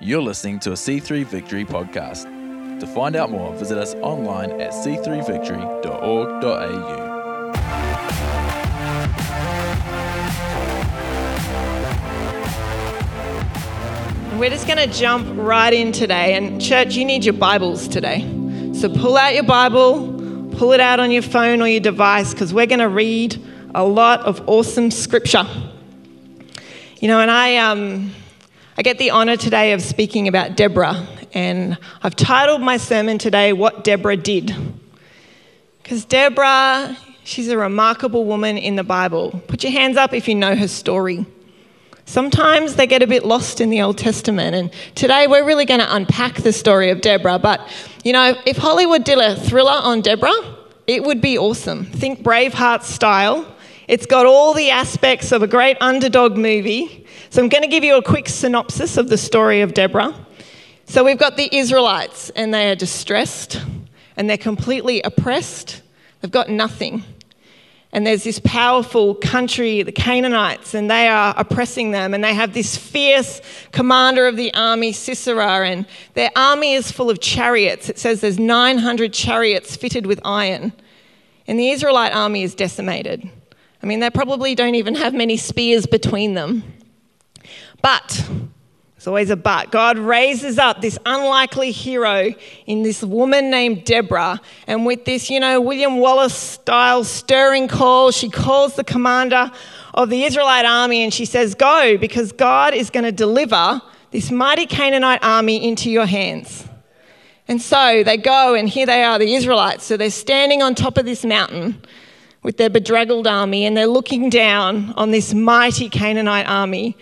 You're listening to a C3 Victory podcast. To find out more, visit us online at c3victory.org.au. We're just going to jump right in today. And, church, you need your Bibles today. So, pull out your Bible, pull it out on your phone or your device, because we're going to read a lot of awesome scripture. You know, and I, um, I get the honor today of speaking about Deborah. And I've titled my sermon today, What Deborah Did. Because Deborah, she's a remarkable woman in the Bible. Put your hands up if you know her story. Sometimes they get a bit lost in the Old Testament. And today we're really going to unpack the story of Deborah. But, you know, if Hollywood did a thriller on Deborah, it would be awesome. Think Braveheart style. It's got all the aspects of a great underdog movie. So I'm going to give you a quick synopsis of the story of Deborah. So we've got the Israelites, and they are distressed, and they're completely oppressed. They've got nothing. And there's this powerful country, the Canaanites, and they are oppressing them. And they have this fierce commander of the army, Sisera, and their army is full of chariots. It says there's 900 chariots fitted with iron. And the Israelite army is decimated. I mean, they probably don't even have many spears between them. But there's always a but. God raises up this unlikely hero in this woman named Deborah. And with this, you know, William Wallace style stirring call, she calls the commander of the Israelite army and she says, Go, because God is going to deliver this mighty Canaanite army into your hands. And so they go, and here they are, the Israelites. So they're standing on top of this mountain with their bedraggled army, and they're looking down on this mighty Canaanite army.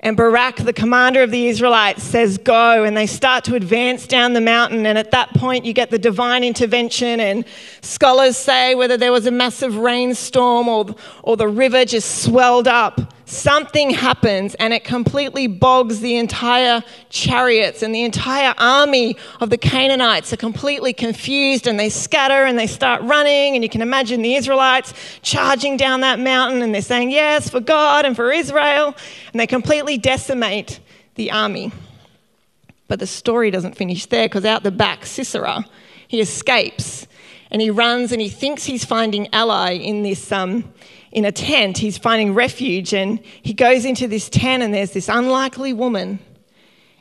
And Barak, the commander of the Israelites, says, Go. And they start to advance down the mountain. And at that point, you get the divine intervention. And scholars say whether there was a massive rainstorm or, or the river just swelled up, something happens and it completely bogs the entire chariots. And the entire army of the Canaanites are completely confused and they scatter and they start running. And you can imagine the Israelites charging down that mountain and they're saying, Yes, for God and for Israel. And they completely decimate the army. But the story doesn't finish there because out the back, Sisera, he escapes and he runs and he thinks he's finding ally in this um, in a tent. He's finding refuge and he goes into this tent and there's this unlikely woman.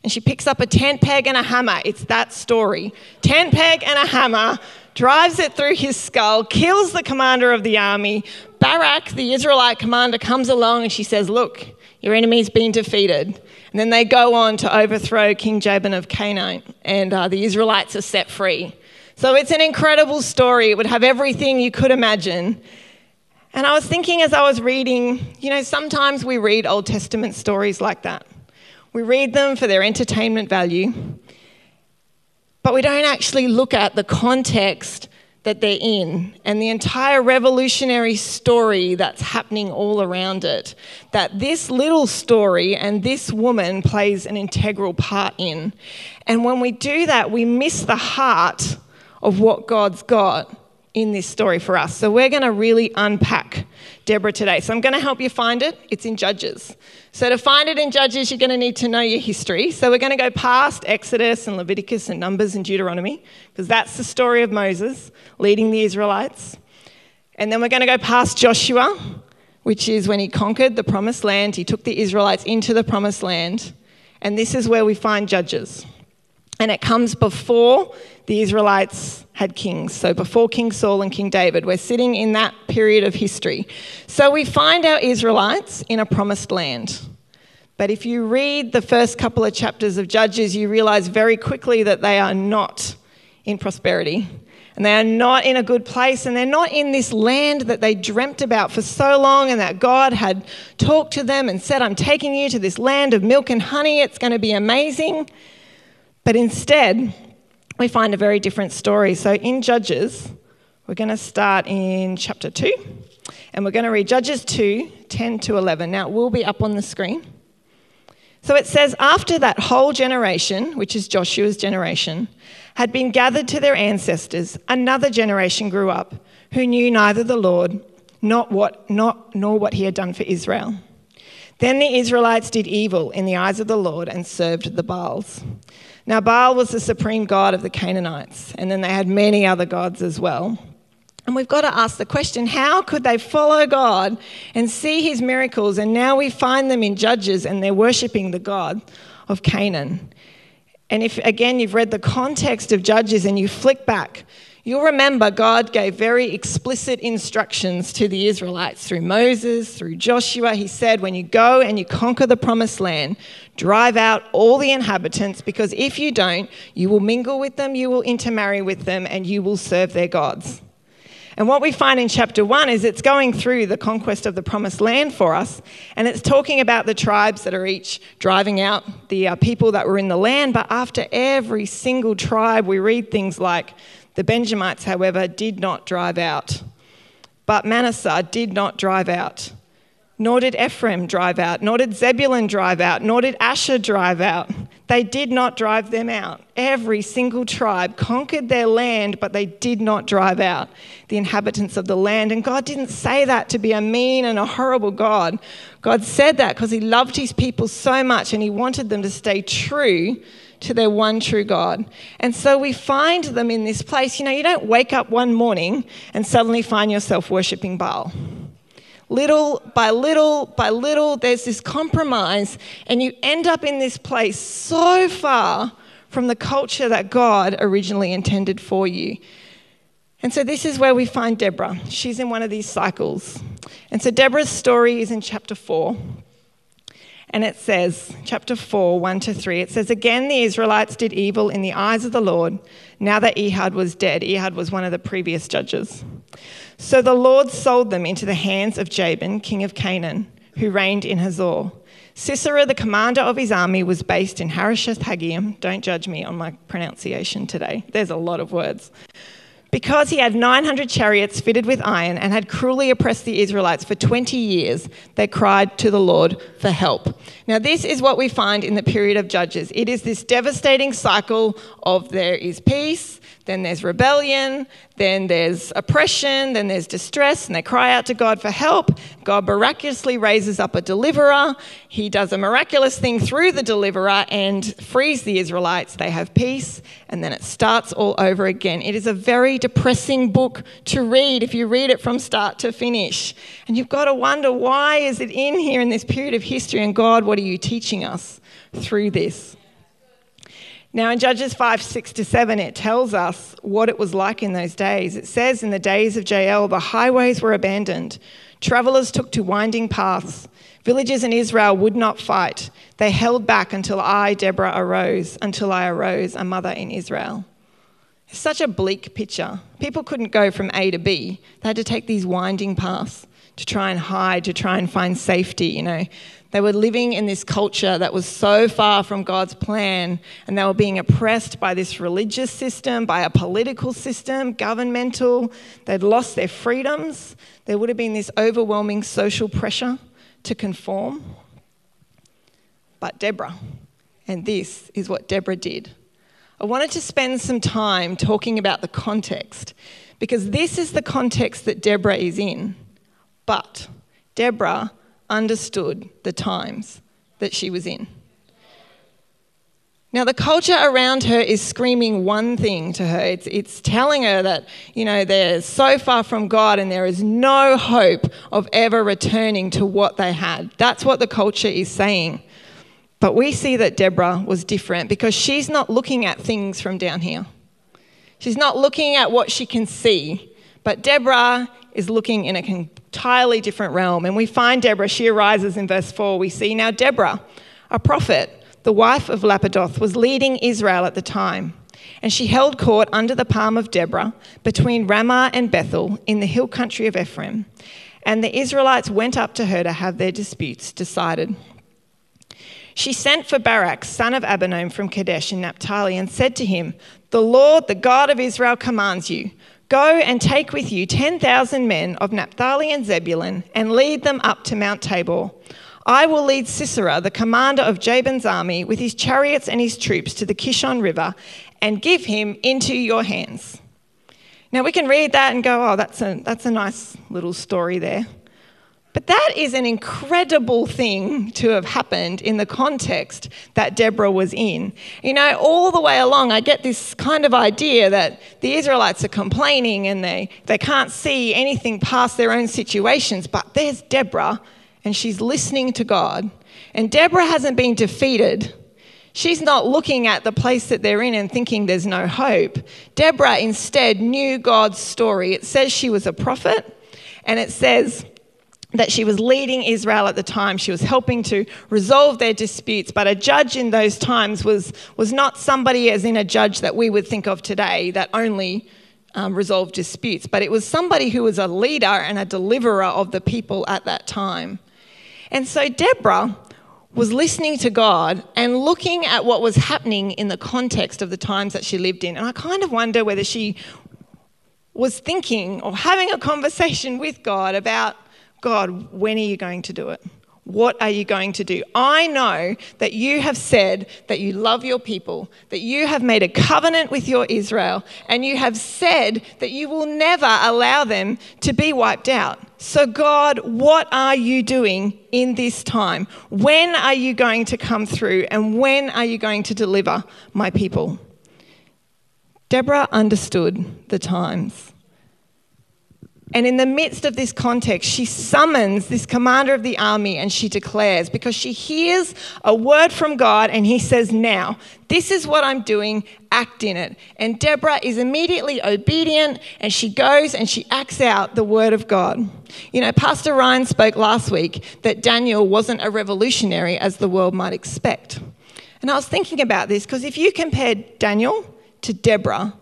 And she picks up a tent peg and a hammer. It's that story. Tent peg and a hammer, drives it through his skull, kills the commander of the army. Barak, the Israelite commander, comes along and she says, Look, your enemy's been defeated. And then they go on to overthrow King Jabin of Canaan, and uh, the Israelites are set free. So it's an incredible story. It would have everything you could imagine. And I was thinking as I was reading, you know, sometimes we read Old Testament stories like that. We read them for their entertainment value, but we don't actually look at the context that they're in and the entire revolutionary story that's happening all around it. That this little story and this woman plays an integral part in. And when we do that, we miss the heart of what God's got in this story for us. So we're going to really unpack Deborah today. So I'm going to help you find it. It's in Judges. So to find it in Judges, you're going to need to know your history. So we're going to go past Exodus and Leviticus and Numbers and Deuteronomy, because that's the story of Moses leading the Israelites. And then we're going to go past Joshua, which is when he conquered the promised land. He took the Israelites into the promised land. And this is where we find Judges. And it comes before the Israelites had kings. So before King Saul and King David, we're sitting in that period of history. So we find our Israelites in a promised land. But if you read the first couple of chapters of Judges, you realize very quickly that they are not in prosperity. And they are not in a good place, and they're not in this land that they dreamt about for so long, and that God had talked to them and said, I'm taking you to this land of milk and honey, it's going to be amazing. But instead, we find a very different story. So in Judges, we're going to start in chapter 2, and we're going to read Judges 2 10 to 11. Now, it will be up on the screen. So it says, After that whole generation, which is Joshua's generation, had been gathered to their ancestors, another generation grew up who knew neither the Lord not what, not, nor what he had done for Israel. Then the Israelites did evil in the eyes of the Lord and served the Baals. Now, Baal was the supreme god of the Canaanites, and then they had many other gods as well. And we've got to ask the question how could they follow God and see his miracles, and now we find them in Judges and they're worshipping the God of Canaan? And if, again, you've read the context of Judges and you flick back, you'll remember God gave very explicit instructions to the Israelites through Moses, through Joshua. He said, When you go and you conquer the promised land, drive out all the inhabitants, because if you don't, you will mingle with them, you will intermarry with them, and you will serve their gods. And what we find in chapter one is it's going through the conquest of the promised land for us, and it's talking about the tribes that are each driving out the uh, people that were in the land. But after every single tribe, we read things like the Benjamites, however, did not drive out, but Manasseh did not drive out. Nor did Ephraim drive out, nor did Zebulun drive out, nor did Asher drive out. They did not drive them out. Every single tribe conquered their land, but they did not drive out the inhabitants of the land. And God didn't say that to be a mean and a horrible God. God said that because He loved His people so much and He wanted them to stay true to their one true God. And so we find them in this place. You know, you don't wake up one morning and suddenly find yourself worshipping Baal. Little by little by little, there's this compromise, and you end up in this place so far from the culture that God originally intended for you. And so, this is where we find Deborah. She's in one of these cycles. And so, Deborah's story is in chapter 4. And it says, chapter 4, 1 to 3, it says, Again, the Israelites did evil in the eyes of the Lord now that Ehud was dead. Ehud was one of the previous judges. So the Lord sold them into the hands of Jabin, king of Canaan, who reigned in Hazor. Sisera, the commander of his army, was based in Harosheth Hagoyim. Don't judge me on my pronunciation today. There's a lot of words. Because he had 900 chariots fitted with iron and had cruelly oppressed the Israelites for 20 years, they cried to the Lord for help. Now, this is what we find in the period of Judges. It is this devastating cycle of there is peace, then there's rebellion, then there's oppression, then there's distress, and they cry out to God for help. God miraculously raises up a deliverer. He does a miraculous thing through the deliverer and frees the Israelites. They have peace, and then it starts all over again. It is a very depressing book to read if you read it from start to finish. And you've got to wonder why is it in here in this period of history, and God, what are you teaching us through this? Now, in Judges 5 6 to 7, it tells us what it was like in those days. It says, In the days of Jael, the highways were abandoned. Travelers took to winding paths. Villages in Israel would not fight. They held back until I, Deborah, arose, until I arose, a mother in Israel. It's such a bleak picture. People couldn't go from A to B, they had to take these winding paths to try and hide, to try and find safety, you know. They were living in this culture that was so far from God's plan, and they were being oppressed by this religious system, by a political system, governmental. They'd lost their freedoms. There would have been this overwhelming social pressure to conform. But Deborah, and this is what Deborah did. I wanted to spend some time talking about the context because this is the context that Deborah is in. But Deborah understood the times that she was in. Now, the culture around her is screaming one thing to her. It's, it's telling her that, you know, they're so far from God and there is no hope of ever returning to what they had. That's what the culture is saying. But we see that Deborah was different because she's not looking at things from down here. She's not looking at what she can see. But Deborah is looking in a entirely different realm. And we find Deborah, she arises in verse 4. We see now Deborah, a prophet, the wife of Lapidoth, was leading Israel at the time. And she held court under the palm of Deborah between Ramah and Bethel in the hill country of Ephraim. And the Israelites went up to her to have their disputes decided. She sent for Barak, son of Abinoam from Kadesh in Naphtali, and said to him, The Lord, the God of Israel, commands you Go and take with you 10,000 men of Naphtali and Zebulun and lead them up to Mount Tabor. I will lead Sisera, the commander of Jabin's army, with his chariots and his troops to the Kishon River and give him into your hands. Now we can read that and go, oh, that's a, that's a nice little story there. But that is an incredible thing to have happened in the context that Deborah was in. You know, all the way along, I get this kind of idea that the Israelites are complaining and they, they can't see anything past their own situations. But there's Deborah, and she's listening to God. And Deborah hasn't been defeated. She's not looking at the place that they're in and thinking there's no hope. Deborah instead knew God's story. It says she was a prophet, and it says, that she was leading Israel at the time. She was helping to resolve their disputes. But a judge in those times was, was not somebody, as in a judge that we would think of today, that only um, resolved disputes, but it was somebody who was a leader and a deliverer of the people at that time. And so Deborah was listening to God and looking at what was happening in the context of the times that she lived in. And I kind of wonder whether she was thinking or having a conversation with God about God, when are you going to do it? What are you going to do? I know that you have said that you love your people, that you have made a covenant with your Israel, and you have said that you will never allow them to be wiped out. So, God, what are you doing in this time? When are you going to come through, and when are you going to deliver my people? Deborah understood the times. And in the midst of this context, she summons this commander of the army and she declares, because she hears a word from God and he says, Now, this is what I'm doing, act in it. And Deborah is immediately obedient and she goes and she acts out the word of God. You know, Pastor Ryan spoke last week that Daniel wasn't a revolutionary as the world might expect. And I was thinking about this because if you compared Daniel to Deborah,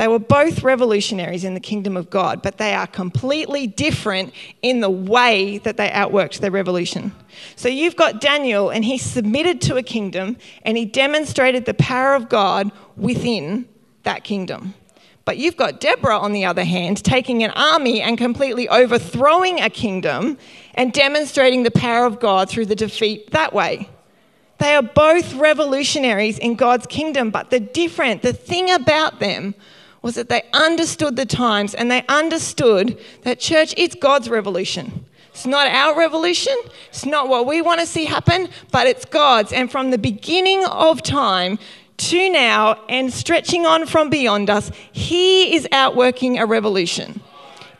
they were both revolutionaries in the kingdom of God, but they are completely different in the way that they outworked their revolution. So you've got Daniel, and he submitted to a kingdom and he demonstrated the power of God within that kingdom. But you've got Deborah, on the other hand, taking an army and completely overthrowing a kingdom and demonstrating the power of God through the defeat that way. They are both revolutionaries in God's kingdom, but the different, the thing about them was that they understood the times and they understood that church, it's God's revolution. It's not our revolution. It's not what we want to see happen, but it's God's. And from the beginning of time to now and stretching on from beyond us, He is outworking a revolution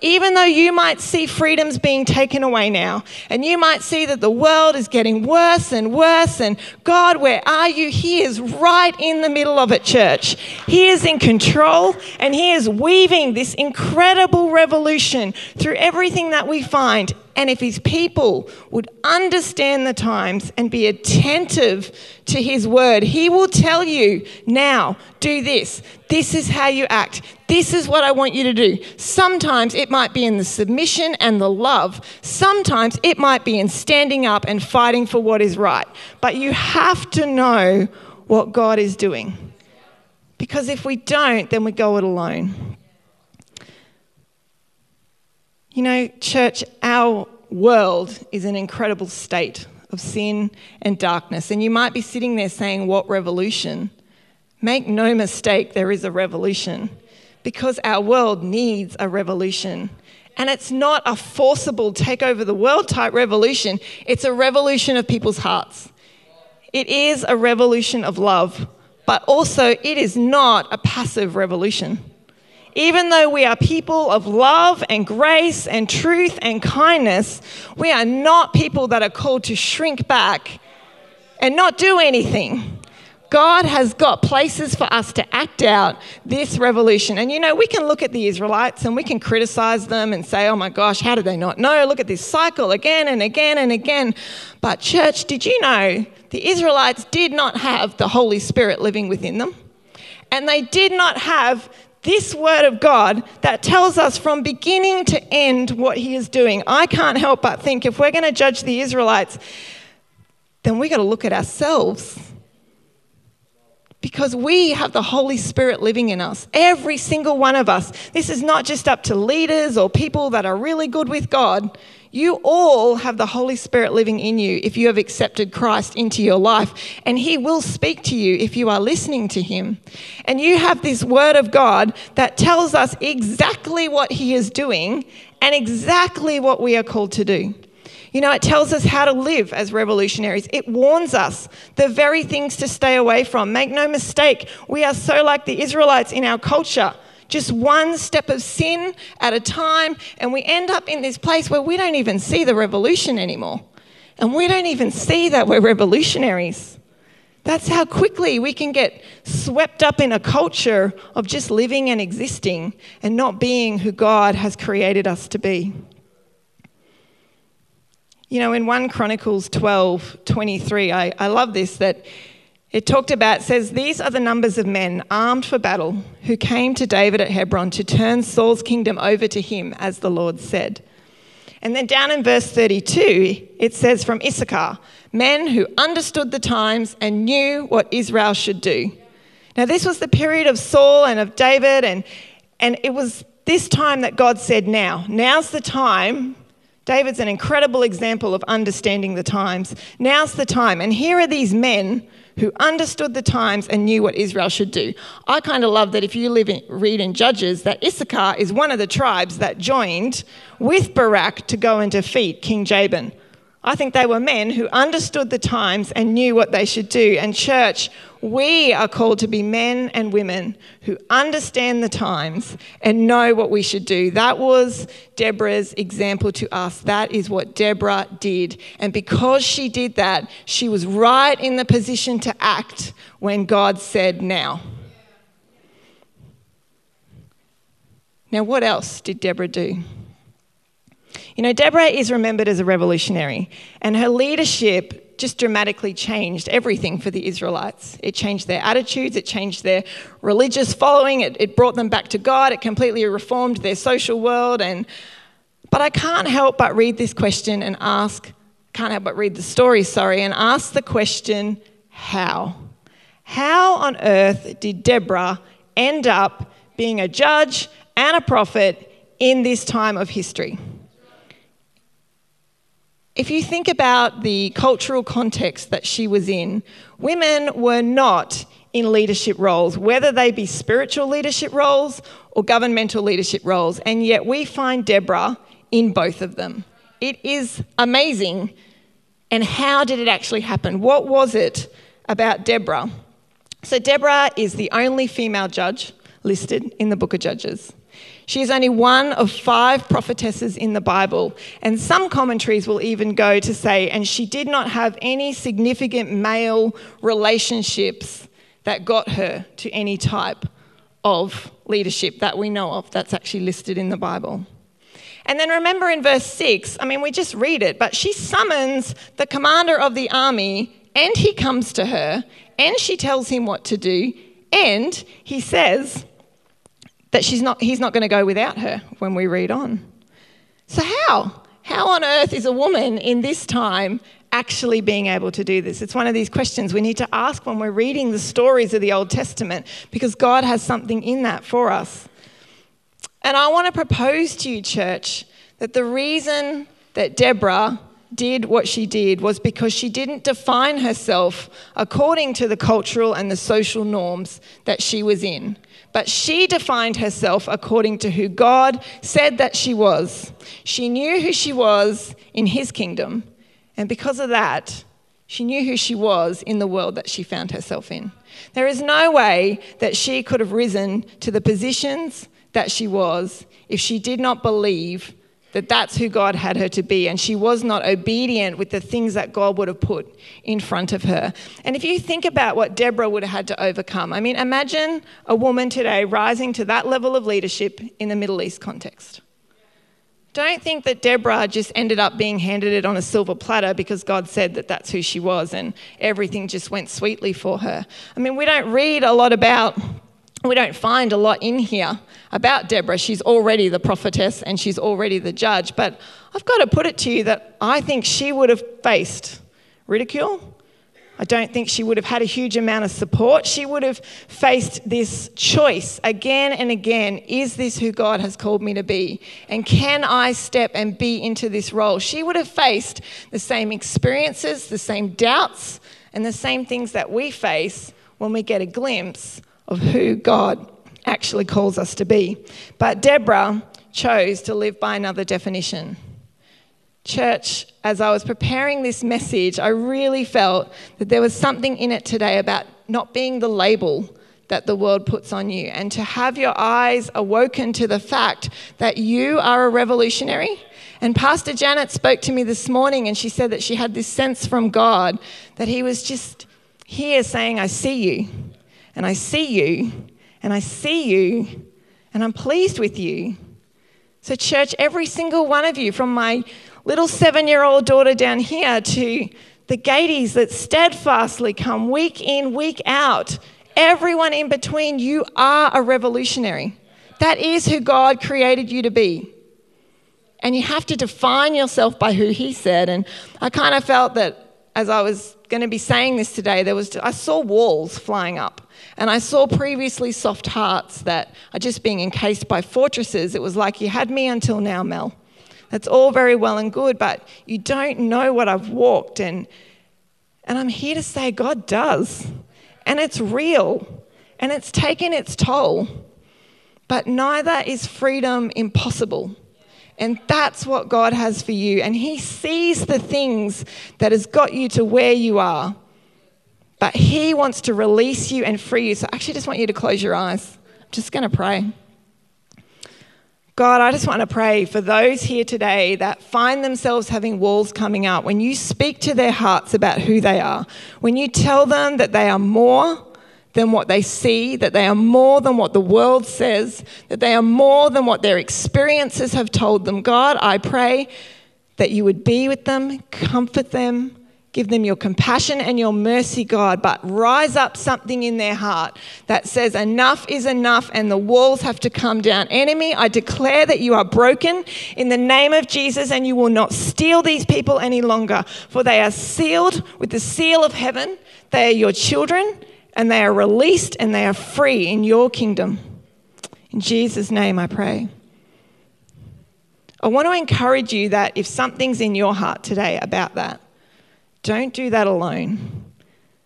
even though you might see freedoms being taken away now, and you might see that the world is getting worse and worse, and God, where are you? He is right in the middle of it, church. He is in control, and He is weaving this incredible revolution through everything that we find. And if his people would understand the times and be attentive to his word, he will tell you now, do this. This is how you act. This is what I want you to do. Sometimes it might be in the submission and the love. Sometimes it might be in standing up and fighting for what is right. But you have to know what God is doing. Because if we don't, then we go it alone. You know, church, our world is an incredible state of sin and darkness. And you might be sitting there saying, What revolution? Make no mistake, there is a revolution because our world needs a revolution. And it's not a forcible take over the world type revolution, it's a revolution of people's hearts. It is a revolution of love, but also it is not a passive revolution even though we are people of love and grace and truth and kindness, we are not people that are called to shrink back and not do anything. God has got places for us to act out this revolution. And you know, we can look at the Israelites and we can criticize them and say, oh my gosh, how did they not know? Look at this cycle again and again and again. But, church, did you know the Israelites did not have the Holy Spirit living within them? And they did not have this word of God that tells us from beginning to end what he is doing. I can't help but think if we're going to judge the Israelites, then we've got to look at ourselves. Because we have the Holy Spirit living in us, every single one of us. This is not just up to leaders or people that are really good with God. You all have the Holy Spirit living in you if you have accepted Christ into your life. And He will speak to you if you are listening to Him. And you have this Word of God that tells us exactly what He is doing and exactly what we are called to do. You know, it tells us how to live as revolutionaries. It warns us the very things to stay away from. Make no mistake, we are so like the Israelites in our culture. Just one step of sin at a time, and we end up in this place where we don't even see the revolution anymore. And we don't even see that we're revolutionaries. That's how quickly we can get swept up in a culture of just living and existing and not being who God has created us to be. You know, in 1 Chronicles 12 23, I, I love this that it talked about, says, These are the numbers of men armed for battle who came to David at Hebron to turn Saul's kingdom over to him, as the Lord said. And then down in verse 32, it says from Issachar, men who understood the times and knew what Israel should do. Now, this was the period of Saul and of David, and, and it was this time that God said, Now, now's the time. David's an incredible example of understanding the times. Now's the time. And here are these men who understood the times and knew what Israel should do. I kind of love that if you in, read in Judges, that Issachar is one of the tribes that joined with Barak to go and defeat King Jabin. I think they were men who understood the times and knew what they should do. And, church, we are called to be men and women who understand the times and know what we should do. That was Deborah's example to us. That is what Deborah did. And because she did that, she was right in the position to act when God said, Now. Now, what else did Deborah do? You know, Deborah is remembered as a revolutionary, and her leadership just dramatically changed everything for the Israelites. It changed their attitudes, it changed their religious following, it, it brought them back to God, it completely reformed their social world. And but I can't help but read this question and ask, can't help but read the story, sorry, and ask the question, how? How on earth did Deborah end up being a judge and a prophet in this time of history? If you think about the cultural context that she was in, women were not in leadership roles, whether they be spiritual leadership roles or governmental leadership roles, and yet we find Deborah in both of them. It is amazing. And how did it actually happen? What was it about Deborah? So, Deborah is the only female judge listed in the book of Judges. She is only one of five prophetesses in the Bible, and some commentaries will even go to say, and she did not have any significant male relationships that got her to any type of leadership that we know of that's actually listed in the Bible. And then remember in verse 6, I mean, we just read it, but she summons the commander of the army, and he comes to her, and she tells him what to do, and he says, that she's not, he's not going to go without her when we read on. So, how? How on earth is a woman in this time actually being able to do this? It's one of these questions we need to ask when we're reading the stories of the Old Testament because God has something in that for us. And I want to propose to you, church, that the reason that Deborah did what she did was because she didn't define herself according to the cultural and the social norms that she was in but she defined herself according to who God said that she was. She knew who she was in His kingdom, and because of that, she knew who she was in the world that she found herself in. There is no way that she could have risen to the positions that she was if she did not believe that that's who God had her to be, and she was not obedient with the things that God would have put in front of her. And if you think about what Deborah would have had to overcome, I mean, imagine a woman today rising to that level of leadership in the Middle East context. Don't think that Deborah just ended up being handed it on a silver platter because God said that that's who she was and everything just went sweetly for her. I mean, we don't read a lot about we don't find a lot in here about Deborah. She's already the prophetess and she's already the judge. But I've got to put it to you that I think she would have faced ridicule. I don't think she would have had a huge amount of support. She would have faced this choice again and again is this who God has called me to be? And can I step and be into this role? She would have faced the same experiences, the same doubts, and the same things that we face when we get a glimpse of who God actually calls us to be. But Deborah, chose to live by another definition. Church, as I was preparing this message, I really felt that there was something in it today about not being the label that the world puts on you and to have your eyes awoken to the fact that you are a revolutionary. And Pastor Janet spoke to me this morning and she said that she had this sense from God that He was just here saying, I see you, and I see you, and I see you, and I'm pleased with you. So, church, every single one of you, from my little seven year old daughter down here to the gaties that steadfastly come week in, week out, everyone in between, you are a revolutionary. That is who God created you to be. And you have to define yourself by who He said. And I kind of felt that as I was going to be saying this today, there was I saw walls flying up. And I saw previously soft hearts that are just being encased by fortresses. It was like you had me until now, Mel. That's all very well and good, but you don't know what I've walked. And, and I'm here to say God does. And it's real. And it's taken its toll. But neither is freedom impossible. And that's what God has for you. And He sees the things that has got you to where you are. But He wants to release you and free you. So I actually just want you to close your eyes. I'm just going to pray. God, I just want to pray for those here today that find themselves having walls coming up. When you speak to their hearts about who they are, when you tell them that they are more than what they see, that they are more than what the world says, that they are more than what their experiences have told them. God, I pray that you would be with them, comfort them, give them your compassion and your mercy, God, but rise up something in their heart that says, Enough is enough and the walls have to come down. Enemy, I declare that you are broken in the name of Jesus and you will not steal these people any longer, for they are sealed with the seal of heaven. They are your children and they are released and they are free in your kingdom. In Jesus' name, I pray. I want to encourage you that if something's in your heart today about that, don't do that alone.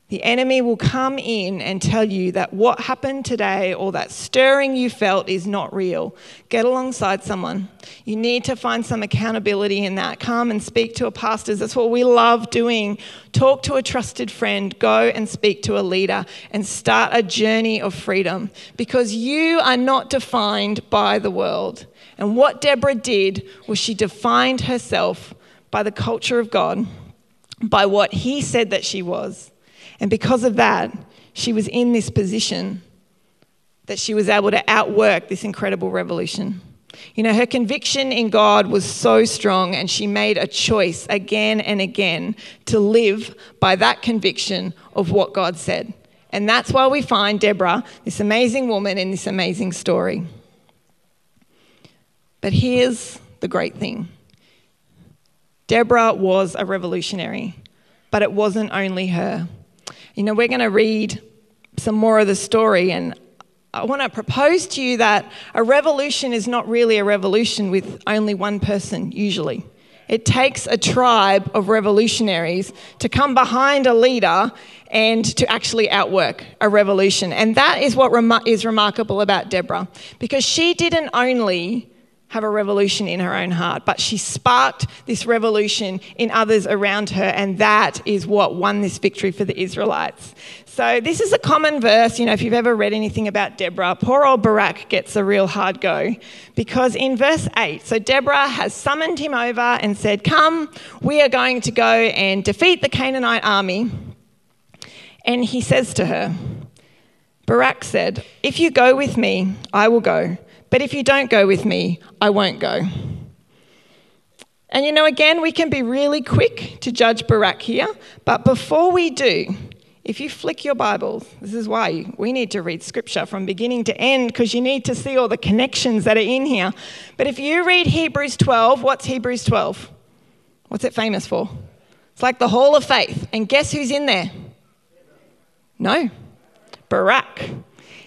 The enemy will come in and tell you that what happened today or that stirring you felt is not real. Get alongside someone. You need to find some accountability in that. Come and speak to a pastor. That's what we love doing. Talk to a trusted friend. Go and speak to a leader and start a journey of freedom because you are not defined by the world. And what Deborah did was she defined herself by the culture of God, by what he said that she was. And because of that, she was in this position that she was able to outwork this incredible revolution. You know, her conviction in God was so strong, and she made a choice again and again to live by that conviction of what God said. And that's why we find Deborah, this amazing woman, in this amazing story. But here's the great thing Deborah was a revolutionary, but it wasn't only her. You know, we're going to read some more of the story, and I want to propose to you that a revolution is not really a revolution with only one person, usually. It takes a tribe of revolutionaries to come behind a leader and to actually outwork a revolution. And that is what is remarkable about Deborah, because she didn't only have a revolution in her own heart, but she sparked this revolution in others around her, and that is what won this victory for the Israelites. So, this is a common verse. You know, if you've ever read anything about Deborah, poor old Barak gets a real hard go because in verse 8, so Deborah has summoned him over and said, Come, we are going to go and defeat the Canaanite army. And he says to her, Barak said, If you go with me, I will go. But if you don't go with me, I won't go. And you know, again, we can be really quick to judge Barak here, but before we do, if you flick your Bibles, this is why we need to read scripture from beginning to end because you need to see all the connections that are in here. But if you read Hebrews 12, what's Hebrews 12? What's it famous for? It's like the hall of faith. And guess who's in there? No, Barak.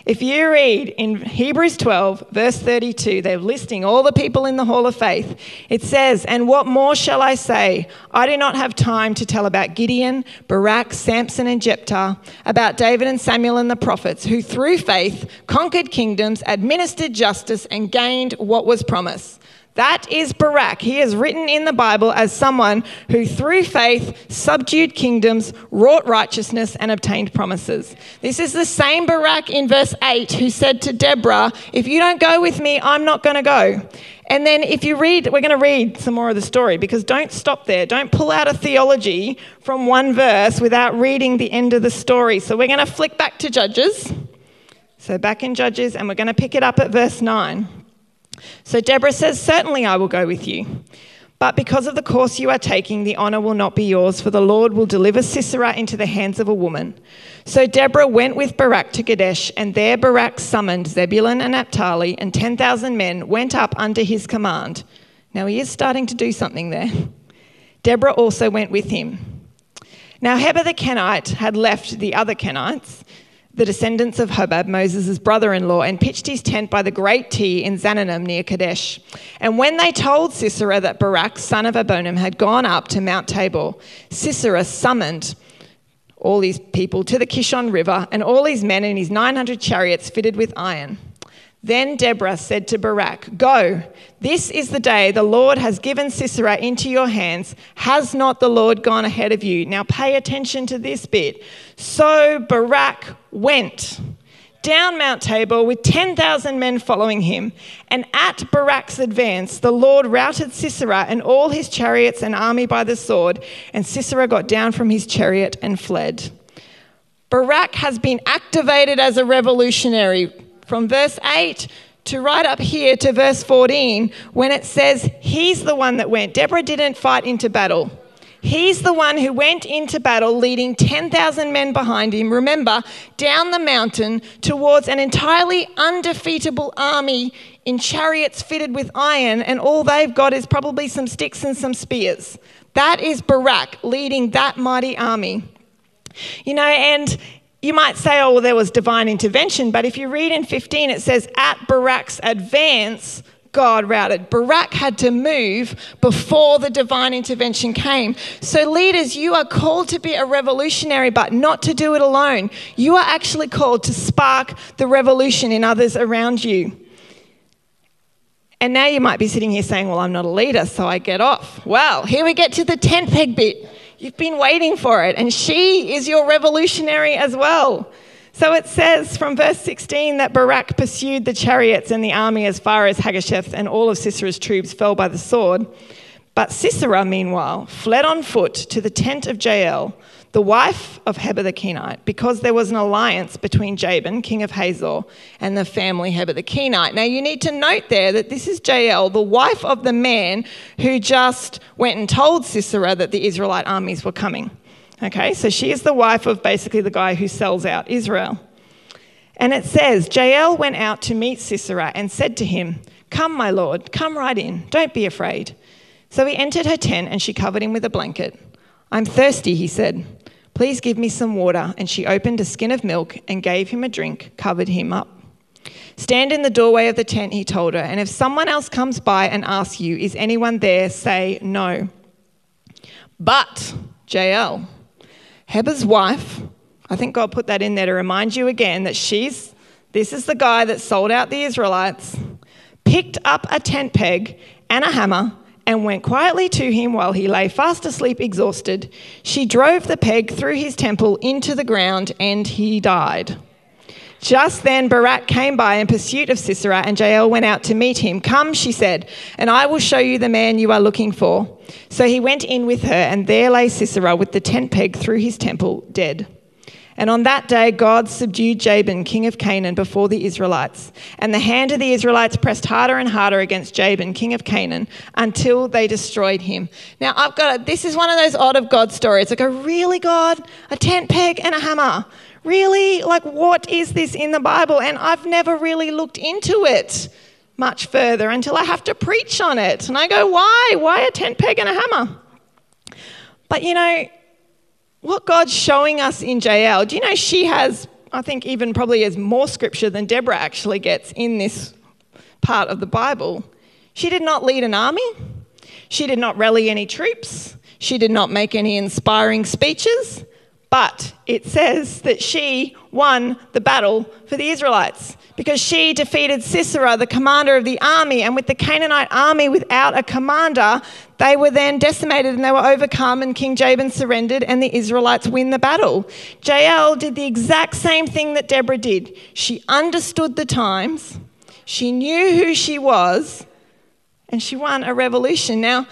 If you read in Hebrews 12, verse 32, they're listing all the people in the hall of faith. It says, And what more shall I say? I do not have time to tell about Gideon, Barak, Samson, and Jephthah, about David and Samuel and the prophets, who through faith conquered kingdoms, administered justice, and gained what was promised. That is Barak. He is written in the Bible as someone who, through faith, subdued kingdoms, wrought righteousness, and obtained promises. This is the same Barak in verse 8 who said to Deborah, If you don't go with me, I'm not going to go. And then, if you read, we're going to read some more of the story because don't stop there. Don't pull out a theology from one verse without reading the end of the story. So, we're going to flick back to Judges. So, back in Judges, and we're going to pick it up at verse 9. So Deborah says, Certainly I will go with you. But because of the course you are taking, the honour will not be yours, for the Lord will deliver Sisera into the hands of a woman. So Deborah went with Barak to Kadesh, and there Barak summoned Zebulun and Naphtali, and 10,000 men went up under his command. Now he is starting to do something there. Deborah also went with him. Now Heber the Kenite had left the other Kenites the descendants of Hobab, Moses' brother in law, and pitched his tent by the great T in Zaanannim near Kadesh. And when they told Sisera that Barak, son of Abinoam, had gone up to Mount Tabor, Sisera summoned all these people to the Kishon River and all his men and his 900 chariots fitted with iron. Then Deborah said to Barak, Go, this is the day the Lord has given Sisera into your hands. Has not the Lord gone ahead of you? Now pay attention to this bit. So Barak went down Mount Tabor with 10,000 men following him. And at Barak's advance, the Lord routed Sisera and all his chariots and army by the sword. And Sisera got down from his chariot and fled. Barak has been activated as a revolutionary from verse 8 to right up here to verse 14 when it says he's the one that went. Deborah didn't fight into battle. He's the one who went into battle leading 10,000 men behind him, remember, down the mountain towards an entirely undefeatable army in chariots fitted with iron, and all they've got is probably some sticks and some spears. That is Barak leading that mighty army. You know, and you might say, oh, well, there was divine intervention, but if you read in 15, it says, at Barak's advance, God routed. Barak had to move before the divine intervention came. So, leaders, you are called to be a revolutionary, but not to do it alone. You are actually called to spark the revolution in others around you. And now you might be sitting here saying, Well, I'm not a leader, so I get off. Well, here we get to the 10th peg bit. You've been waiting for it, and she is your revolutionary as well. So it says from verse 16 that Barak pursued the chariots and the army as far as Haggasheth, and all of Sisera's troops fell by the sword. But Sisera, meanwhile, fled on foot to the tent of Jael, the wife of Heber the Kenite, because there was an alliance between Jabin, king of Hazor, and the family Heber the Kenite. Now, you need to note there that this is Jael, the wife of the man who just went and told Sisera that the Israelite armies were coming. Okay, so she is the wife of basically the guy who sells out Israel. And it says, Jael went out to meet Sisera and said to him, Come, my lord, come right in, don't be afraid. So he entered her tent and she covered him with a blanket. I'm thirsty, he said. Please give me some water. And she opened a skin of milk and gave him a drink, covered him up. Stand in the doorway of the tent, he told her, and if someone else comes by and asks you, Is anyone there? say no. But, Jael, Heber's wife, I think God put that in there to remind you again that she's, this is the guy that sold out the Israelites, picked up a tent peg and a hammer and went quietly to him while he lay fast asleep, exhausted. She drove the peg through his temple into the ground, and he died. Just then Barak came by in pursuit of Sisera, and Jael went out to meet him. Come, she said, and I will show you the man you are looking for. So he went in with her, and there lay Sisera with the tent peg through his temple, dead. And on that day, God subdued Jabin, king of Canaan, before the Israelites. And the hand of the Israelites pressed harder and harder against Jabin, king of Canaan, until they destroyed him. Now, I've got a, this is one of those odd of God stories. I go, really, God? A tent peg and a hammer? Really? Like, what is this in the Bible? And I've never really looked into it much further until I have to preach on it. And I go, why? Why a tent peg and a hammer? But you know, what God's showing us in Jael, do you know she has, I think even probably as more scripture than Deborah actually gets in this part of the Bible. She did not lead an army. She did not rally any troops. She did not make any inspiring speeches. But it says that she won the battle for the Israelites because she defeated Sisera, the commander of the army. And with the Canaanite army without a commander, they were then decimated and they were overcome, and King Jabin surrendered, and the Israelites win the battle. Jael did the exact same thing that Deborah did. She understood the times, she knew who she was, and she won a revolution. Now,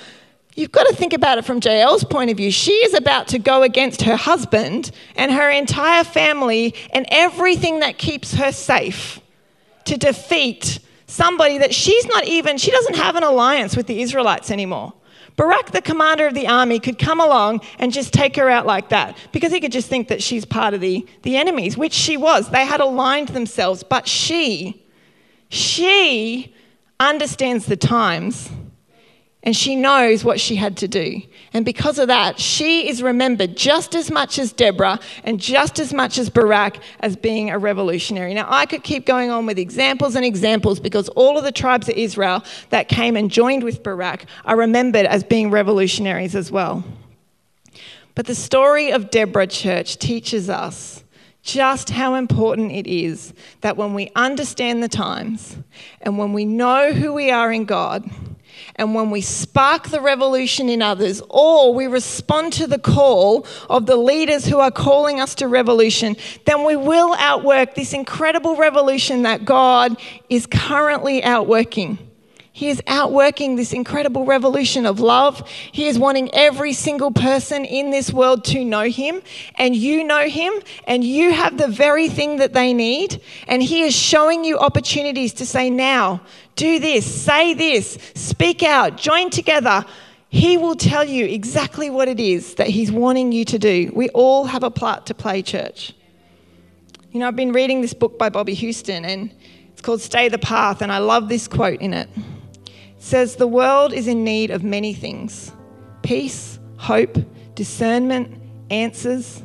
You've got to think about it from Jael's point of view. She is about to go against her husband and her entire family and everything that keeps her safe to defeat somebody that she's not even, she doesn't have an alliance with the Israelites anymore. Barak, the commander of the army, could come along and just take her out like that because he could just think that she's part of the, the enemies, which she was. They had aligned themselves, but she, she understands the times and she knows what she had to do. And because of that, she is remembered just as much as Deborah and just as much as Barak as being a revolutionary. Now, I could keep going on with examples and examples because all of the tribes of Israel that came and joined with Barak are remembered as being revolutionaries as well. But the story of Deborah Church teaches us just how important it is that when we understand the times and when we know who we are in God, and when we spark the revolution in others, or we respond to the call of the leaders who are calling us to revolution, then we will outwork this incredible revolution that God is currently outworking. He is outworking this incredible revolution of love. He is wanting every single person in this world to know Him, and you know Him, and you have the very thing that they need. And He is showing you opportunities to say, Now, do this, say this, speak out, join together. He will tell you exactly what it is that He's wanting you to do. We all have a part to play, church. You know, I've been reading this book by Bobbie Houston, and it's called Stay the Path, and I love this quote in it says the world is in need of many things peace, hope, discernment, answers.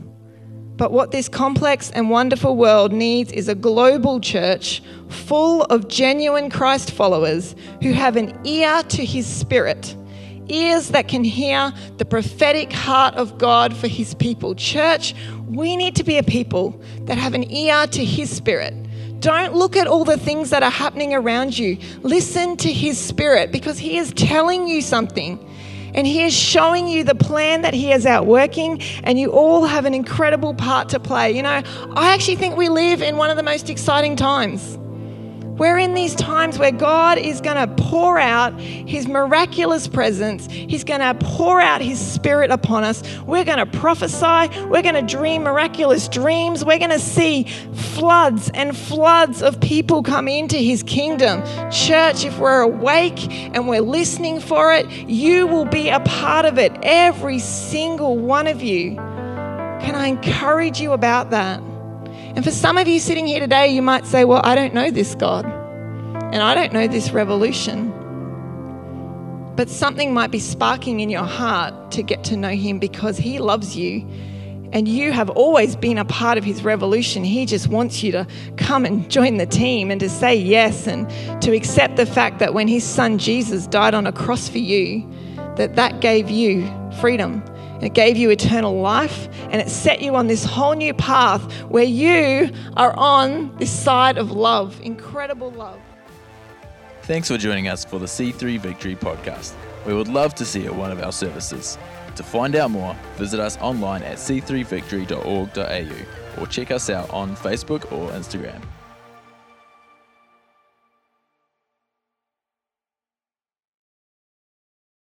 But what this complex and wonderful world needs is a global church full of genuine Christ followers who have an ear to his spirit, ears that can hear the prophetic heart of God for his people. Church, we need to be a people that have an ear to his spirit don't look at all the things that are happening around you. Listen to His Spirit because He is telling you something. And He is showing you the plan that He is out working, and you all have an incredible part to play. You know, I actually think we live in one of the most exciting times. We're in these times where God is going to pour out His miraculous presence. He's going to pour out His Spirit upon us. We're going to prophesy. We're going to dream miraculous dreams. We're going to see floods and floods of people come into His kingdom. Church, if we're awake and we're listening for it, you will be a part of it. Every single one of you. Can I encourage you about that? And for some of you sitting here today, you might say, Well, I don't know this God, and I don't know this revolution. But something might be sparking in your heart to get to know Him because He loves you and you have always been a part of his revolution. He just wants you to come and join the team and to say yes and to accept the fact that when his son Jesus died on a cross for you, that that gave you freedom it gave you eternal life and it set you on this whole new path where you are on this side of love, incredible love. Thanks for joining us for the C3 Victory podcast. We would love to see you at one of our services. To find out more, visit us online at c3victory.org.au or check us out on Facebook or Instagram.